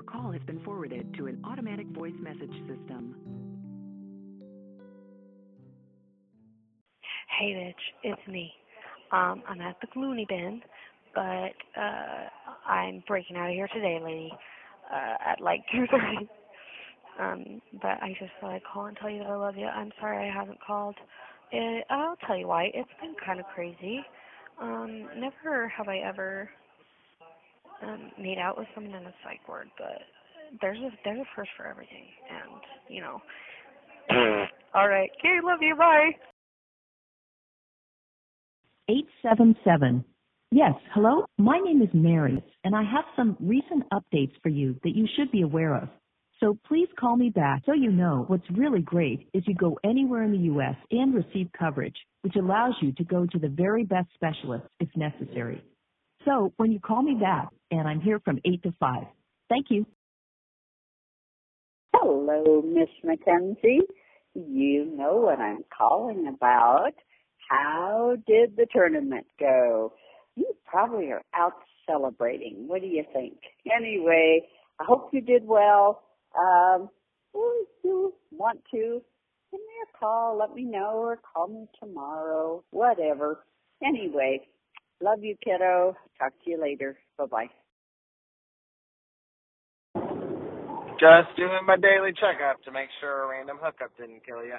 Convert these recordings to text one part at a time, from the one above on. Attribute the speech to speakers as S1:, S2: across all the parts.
S1: Your call has been forwarded to an automatic voice message system.
S2: Hey, bitch, it's me. Um, I'm at the Clooney bin, but uh, I'm breaking out of here today, lady, uh, at like 2:30. Um, but I just thought I'd call and tell you that I love you. I'm sorry I haven't called. It, I'll tell you why. It's been kind of crazy. Um, never have I ever um, made out with someone in a psych ward, but there's a there's a first for everything, and you know. All right. Okay, love you. Bye.
S3: 877. Yes, hello? My name is Mary, and I have some recent updates for you that you should be aware of. So please call me back so you know what's really great is you go anywhere in the U.S. and receive coverage, which allows you to go to the very best specialist if necessary. So when you call me back, and I'm here from 8 to 5. Thank you.
S4: Hello, Miss McKenzie. You know what I'm calling about. How did the tournament go? You probably are out celebrating. What do you think? Anyway, I hope you did well. Um, if you want to, give me a call, let me know, or call me tomorrow, whatever. Anyway, love you, kiddo. Talk to you later. Bye bye.
S5: Just doing my daily checkup to make sure a random hookup didn't kill you.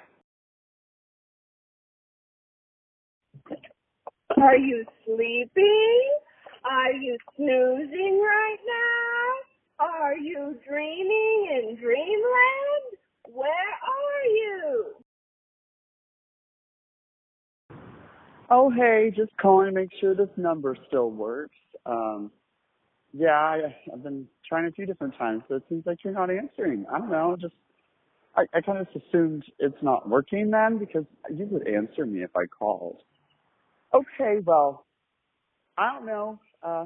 S6: Are you sleeping? Are you snoozing right now? Are you dreaming in dreamland? Where are you?
S7: Oh, hey, just calling to make sure this number still works. Um, yeah, I, I've been trying a few different times, but it seems like you're not answering. I don't know, just I, I kind of assumed it's not working then because you would answer me if I called. Okay, well, I don't know. Uh,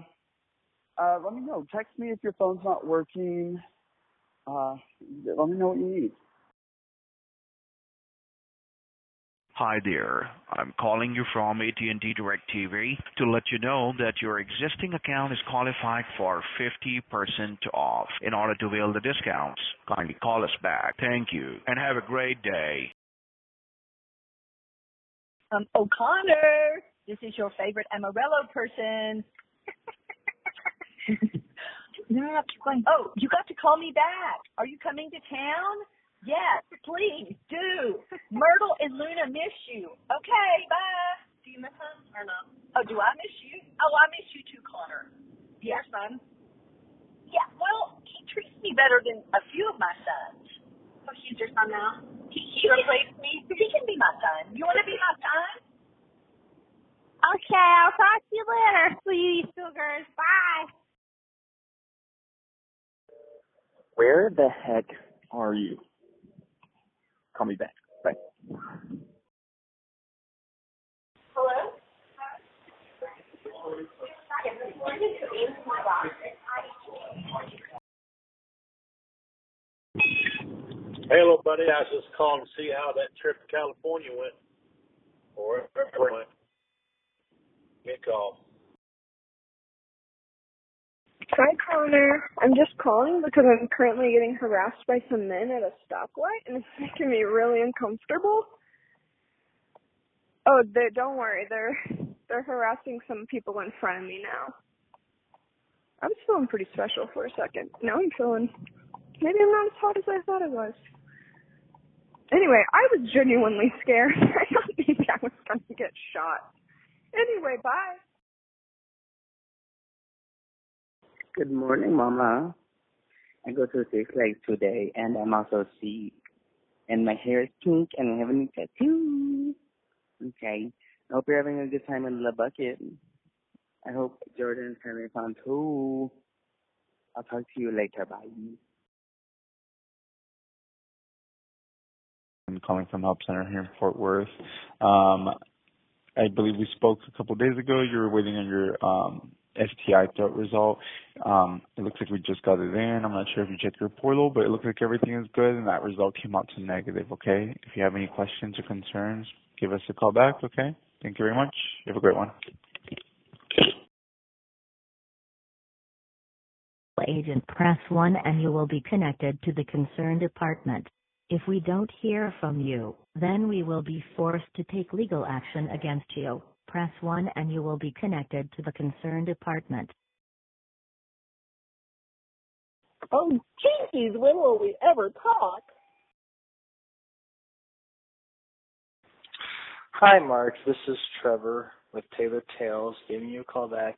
S7: uh, let me know. Text me if your phone's not working. Uh, let me know what you need.
S8: Hi there. I'm calling you from AT&T DirecTV to let you know that your existing account is qualified for 50% off. In order to avail the discounts, kindly call us back. Thank you and have a great day.
S9: Um, O'Connor, this is your favorite Amarillo person. Oh, you got to call me back. Are you coming to town? Yes, please do. Myrtle and Luna miss you. Okay, bye. Do you miss them or not? Oh, do I miss you? Oh, I miss you too, Connor. Your son? Yeah, well, he treats me better than a few of my sons. So he's your son now? He, he replaced me. He can be my son. You want to be my son?
S10: Okay, I'll talk to you later, sweetie sugars. Bye.
S11: Where the heck are you? Call me back. Bye.
S6: Hello?
S12: Hey, little buddy, I was just calling to see how that trip to California went. Or wherever it went. Give me call.
S6: Hi, Connor. I'm just calling because I'm currently getting harassed by some men at a stoplight, and it's making me really uncomfortable. Oh, they, don't worry. They're they're harassing some people in front of me now. I was feeling pretty special for a second. Now I'm feeling maybe I'm not as hot as I thought I was. Anyway, I was genuinely scared. I thought maybe I was going to get shot. Anyway, bye.
S13: Good morning, Mama. I go to Six Flags today, and I'm also sick. And my hair is pink, and I have a new tattoo. Okay. I hope you're having a good time in the bucket. I hope Jordan's having fun too. I'll talk to you later. Bye.
S14: I'm calling from Help Center here in Fort Worth. Um, I believe we spoke a couple of days ago. You were waiting on your um, STI throat result. Um, it looks like we just got it in. I'm not sure if you checked your portal, but it looks like everything is good and that result came out to negative, okay? If you have any questions or concerns, give us a call back, okay? Thank you very much. You have a great one.
S15: agent, press 1 and you will be connected to the concerned department. If we don't hear from you, then we will be forced to take legal action against you. Press 1 and you will be connected to the concerned department.
S13: Oh, jeez, when will we ever talk?
S16: Hi, Mark. This is Trevor with Taylor Tales giving you a call back.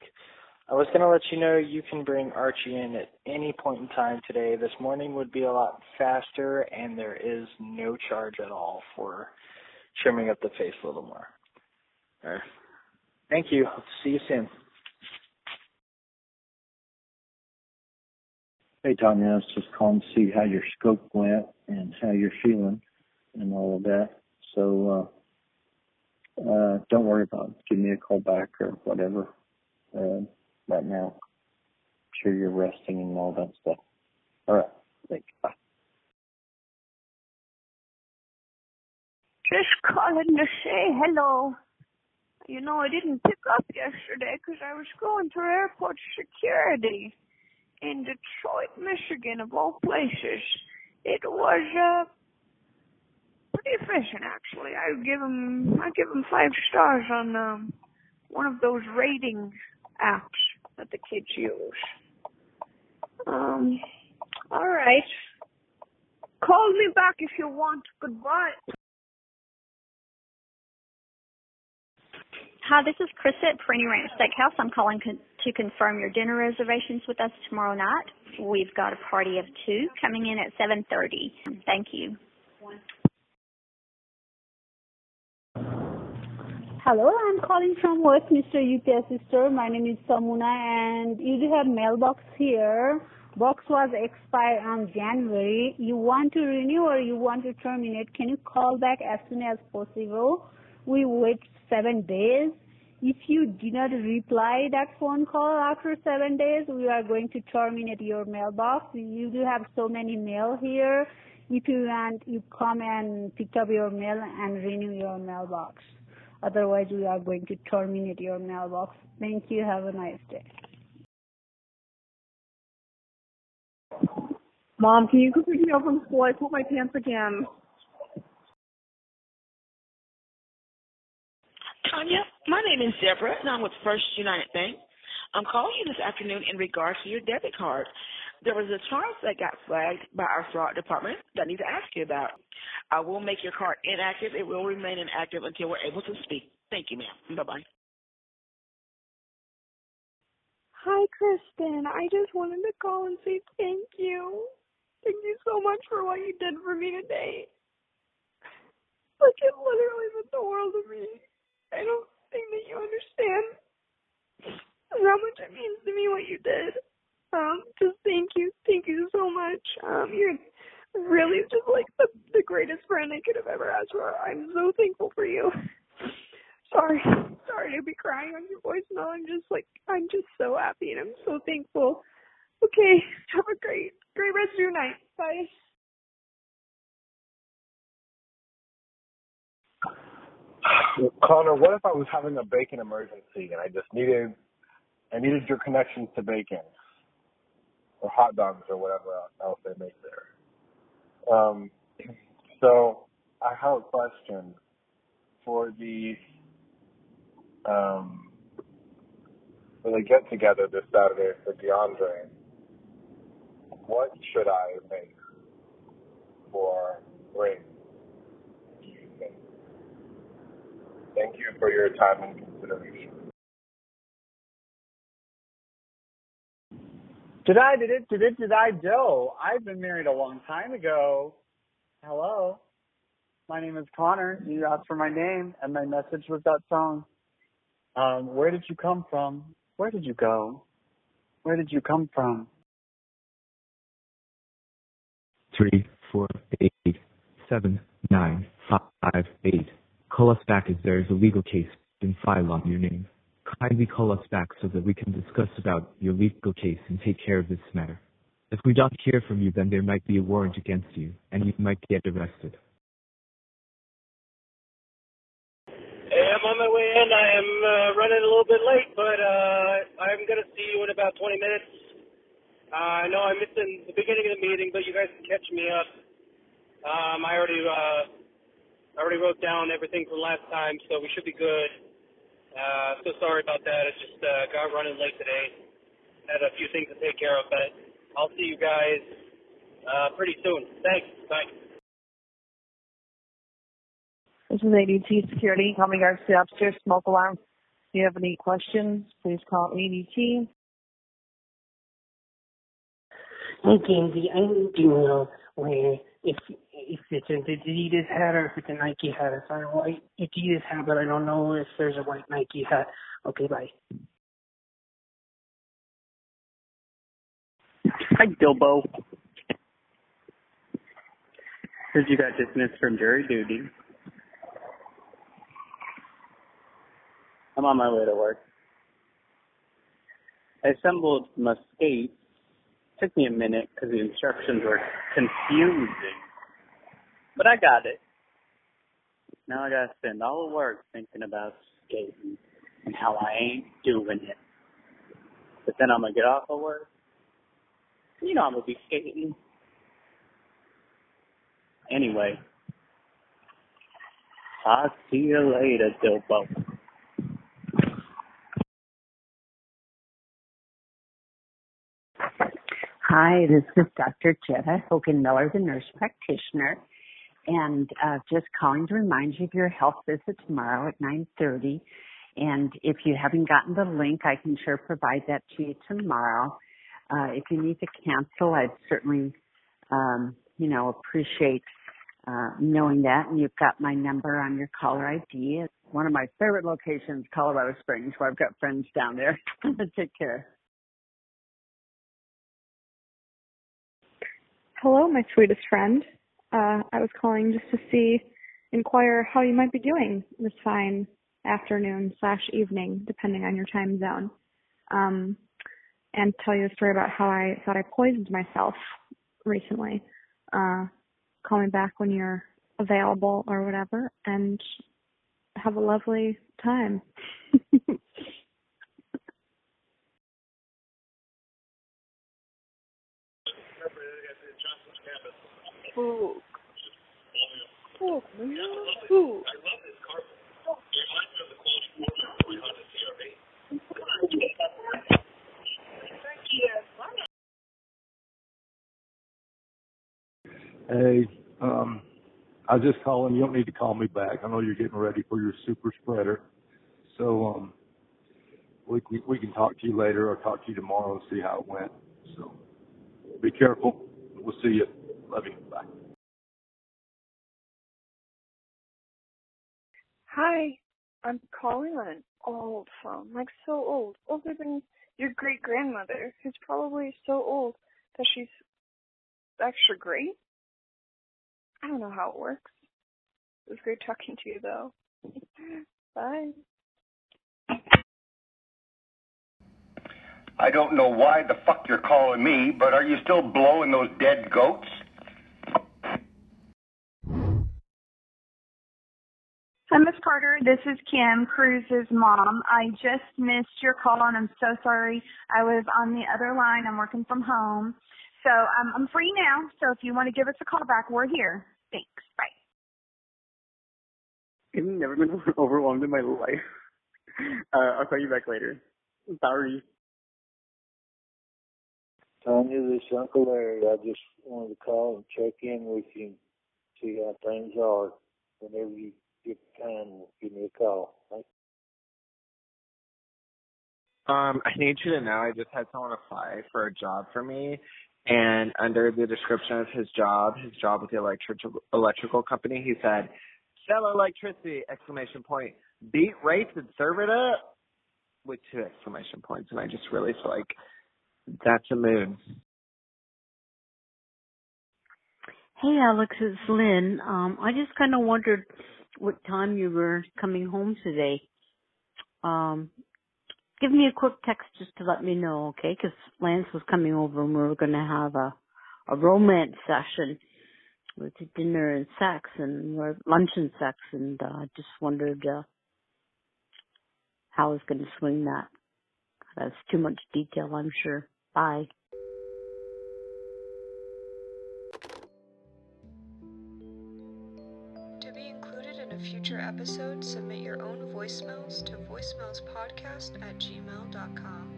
S16: I was going to let you know you can bring Archie in at any point in time today. This morning would be a lot faster, and there is no charge at all for trimming up the face a little more. All right. Thank you. See you soon.
S17: Hey, Tanya, I was just calling to see how your scope went and how you're feeling and all of that. So, uh, uh, don't worry about it. Give me a call back or whatever, uh, right now. I'm sure you're resting and all that stuff. All right. Thanks. Bye.
S18: Just calling to say hello. You know, I didn't pick up yesterday 'cause I was going through airport security in Detroit, Michigan, of all places. It was uh, pretty efficient, actually. I give them, I give them five stars on um, one of those rating apps that the kids use. Um, all right. Call me back if you want. Goodbye.
S19: Hi, this is Chris at Perini Ranch Steakhouse. I'm calling con- to confirm your dinner reservations with us tomorrow night. We've got a party of two coming in at 7:30. Thank you.
S20: Hello, I'm calling from Westminster UPS store. My name is Samuna and you do have mailbox here. Box was expired on January. You want to renew or you want to terminate? Can you call back as soon as possible? We wait seven days. If you do not reply that phone call after seven days, we are going to terminate your mailbox. You do have so many mail here. If you want, you come and pick up your mail and renew your mailbox. Otherwise, we are going to terminate your mailbox. Thank you. Have a nice day.
S6: Mom, can you go pick me up from school? I put my pants again.
S21: Tanya, my name is Deborah, and I'm with First United Bank. I'm calling you this afternoon in regards to your debit card. There was a charge that got flagged by our fraud department that I need to ask you about. I will make your card inactive. It will remain inactive until we're able to speak. Thank you, ma'am. Bye-bye.
S6: Hi, Kristen. I just wanted to call and say thank you. Thank you so much for what you did for me today. Like, it literally meant the world to me. I don't think that you understand how much it means to me what you did. Um, just thank you, thank you so much. Um, you're really just like the the greatest friend I could have ever asked for. I'm so thankful for you. Sorry, sorry to be crying on your voicemail. I'm just like I'm just so happy and I'm so thankful. Okay, have a great great rest of your night. Bye.
S22: Connor, what if I was having a bacon emergency and I just needed I needed your connections to bacon or hot dogs or whatever else they make there. Um, so I have a question for the um, for the get together this Saturday for DeAndre. What should I make for rings? Thank you for your time and consideration.
S7: Did I, did it, did it, did I, Joe? I've been married a long time ago. Hello. My name is Connor. You asked for my name, and my message was that song. Um, where did you come from? Where did you go? Where did you come from?
S23: three, four, eight, seven, nine, five, eight. Call us back as there is a legal case been filed on your name. Kindly call us back so that we can discuss about your legal case and take care of this matter. If we don't hear from you, then there might be a warrant against you, and you might get arrested.
S12: Hey, I'm on my way in. I am uh, running a little bit late, but uh, I'm going to see you in about 20 minutes.
S24: Uh, I know I missed the beginning of the meeting, but you guys can catch me up. Um, I already uh, I already wrote down everything from last time, so we should be good. Uh, so sorry about that. I just uh, got running late today. Had a few things to take care of, but I'll see you guys uh, pretty soon. Thanks. Bye.
S25: This is ADT Security. Call me guards to the upstairs smoke alarm. If you have any questions, please call ADT.
S26: Hey, Gamesy, I need to know where if if it's an Adidas hat or if it's a Nike hat. If I white Adidas hat, but I don't know if there's a white Nike hat. Okay, bye.
S1: Hi, Dilbo. Heard you got dismissed from jury duty. I'm on my way to work. I assembled my skates. Took me a minute because the instructions were confusing. But I got it. Now I gotta spend all the work thinking about skating and how I ain't doing it. But then I'm gonna get off of work. You know I'm gonna be skating. Anyway. Talk to you later, Dilbo.
S4: Hi, this is Dr. Jetta Hogan Miller, the nurse practitioner, and uh, just calling to remind you of your health visit tomorrow at 9:30. And if you haven't gotten the link, I can sure provide that to you tomorrow. Uh, if you need to cancel, I'd certainly, um, you know, appreciate uh, knowing that. And you've got my number on your caller ID. It's one of my favorite locations, Colorado Springs, where I've got friends down there. Take care.
S6: Hello, my sweetest friend. Uh, I was calling just to see, inquire how you might be doing this fine afternoon slash evening, depending on your time zone. Um, and tell you a story about how I thought I poisoned myself recently. Uh, call me back when you're available or whatever, and have a lovely time. Fuck. Fuck, man. Fuck.
S22: Hey, um, I was just calling. You don't need to call me back. I know you're getting ready for your super spreader. So, um, we, we, we can talk to you later or talk to you tomorrow and see how it went. So, be careful. We'll see you. Love you. Bye.
S6: Hi, I'm calling on an old phone, like so old, older than your great grandmother, who's probably so old that she's extra great. I don't know how it works. It was great talking to you, though. Bye.
S27: I don't know why the fuck you're calling me, but are you still blowing those dead goats?
S28: Hi, Miss Carter. This is Kim Cruz's mom. I just missed your call, and I'm so sorry. I was on the other line. I'm working from home, so um, I'm free now. So if you want to give us a call back, we're here. Thanks. Bye.
S1: I've never been overwhelmed in my life. Uh, I'll call you back later. Sorry.
S29: Tanya, this is Uncle Larry. I just wanted to call and check in with you see how things are. Whenever you get time, give me a call. Thanks.
S30: Um, I need you to know I just had someone apply for a job for me, and under the description of his job, his job with the electrical electrical company, he said, "Sell electricity!" Exclamation point. Beat rates and serve it up with two exclamation points, and I just really feel like that's a mood.
S31: Hey, Alex, it's Lynn. Um, I just kind of wondered what time you were coming home today. Um, give me a quick text just to let me know, okay? 'Cause Lance was coming over and we were going to have a a romance session with dinner and sex and or lunch and sex, and uh, just wondered uh, how I was going to swing that. That's too much detail, I'm sure. Bye.
S32: To be included in a future episode, submit your own voicemails to voicemailspodcast at gmail.com.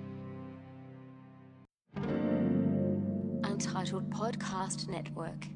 S33: Untitled Podcast Network.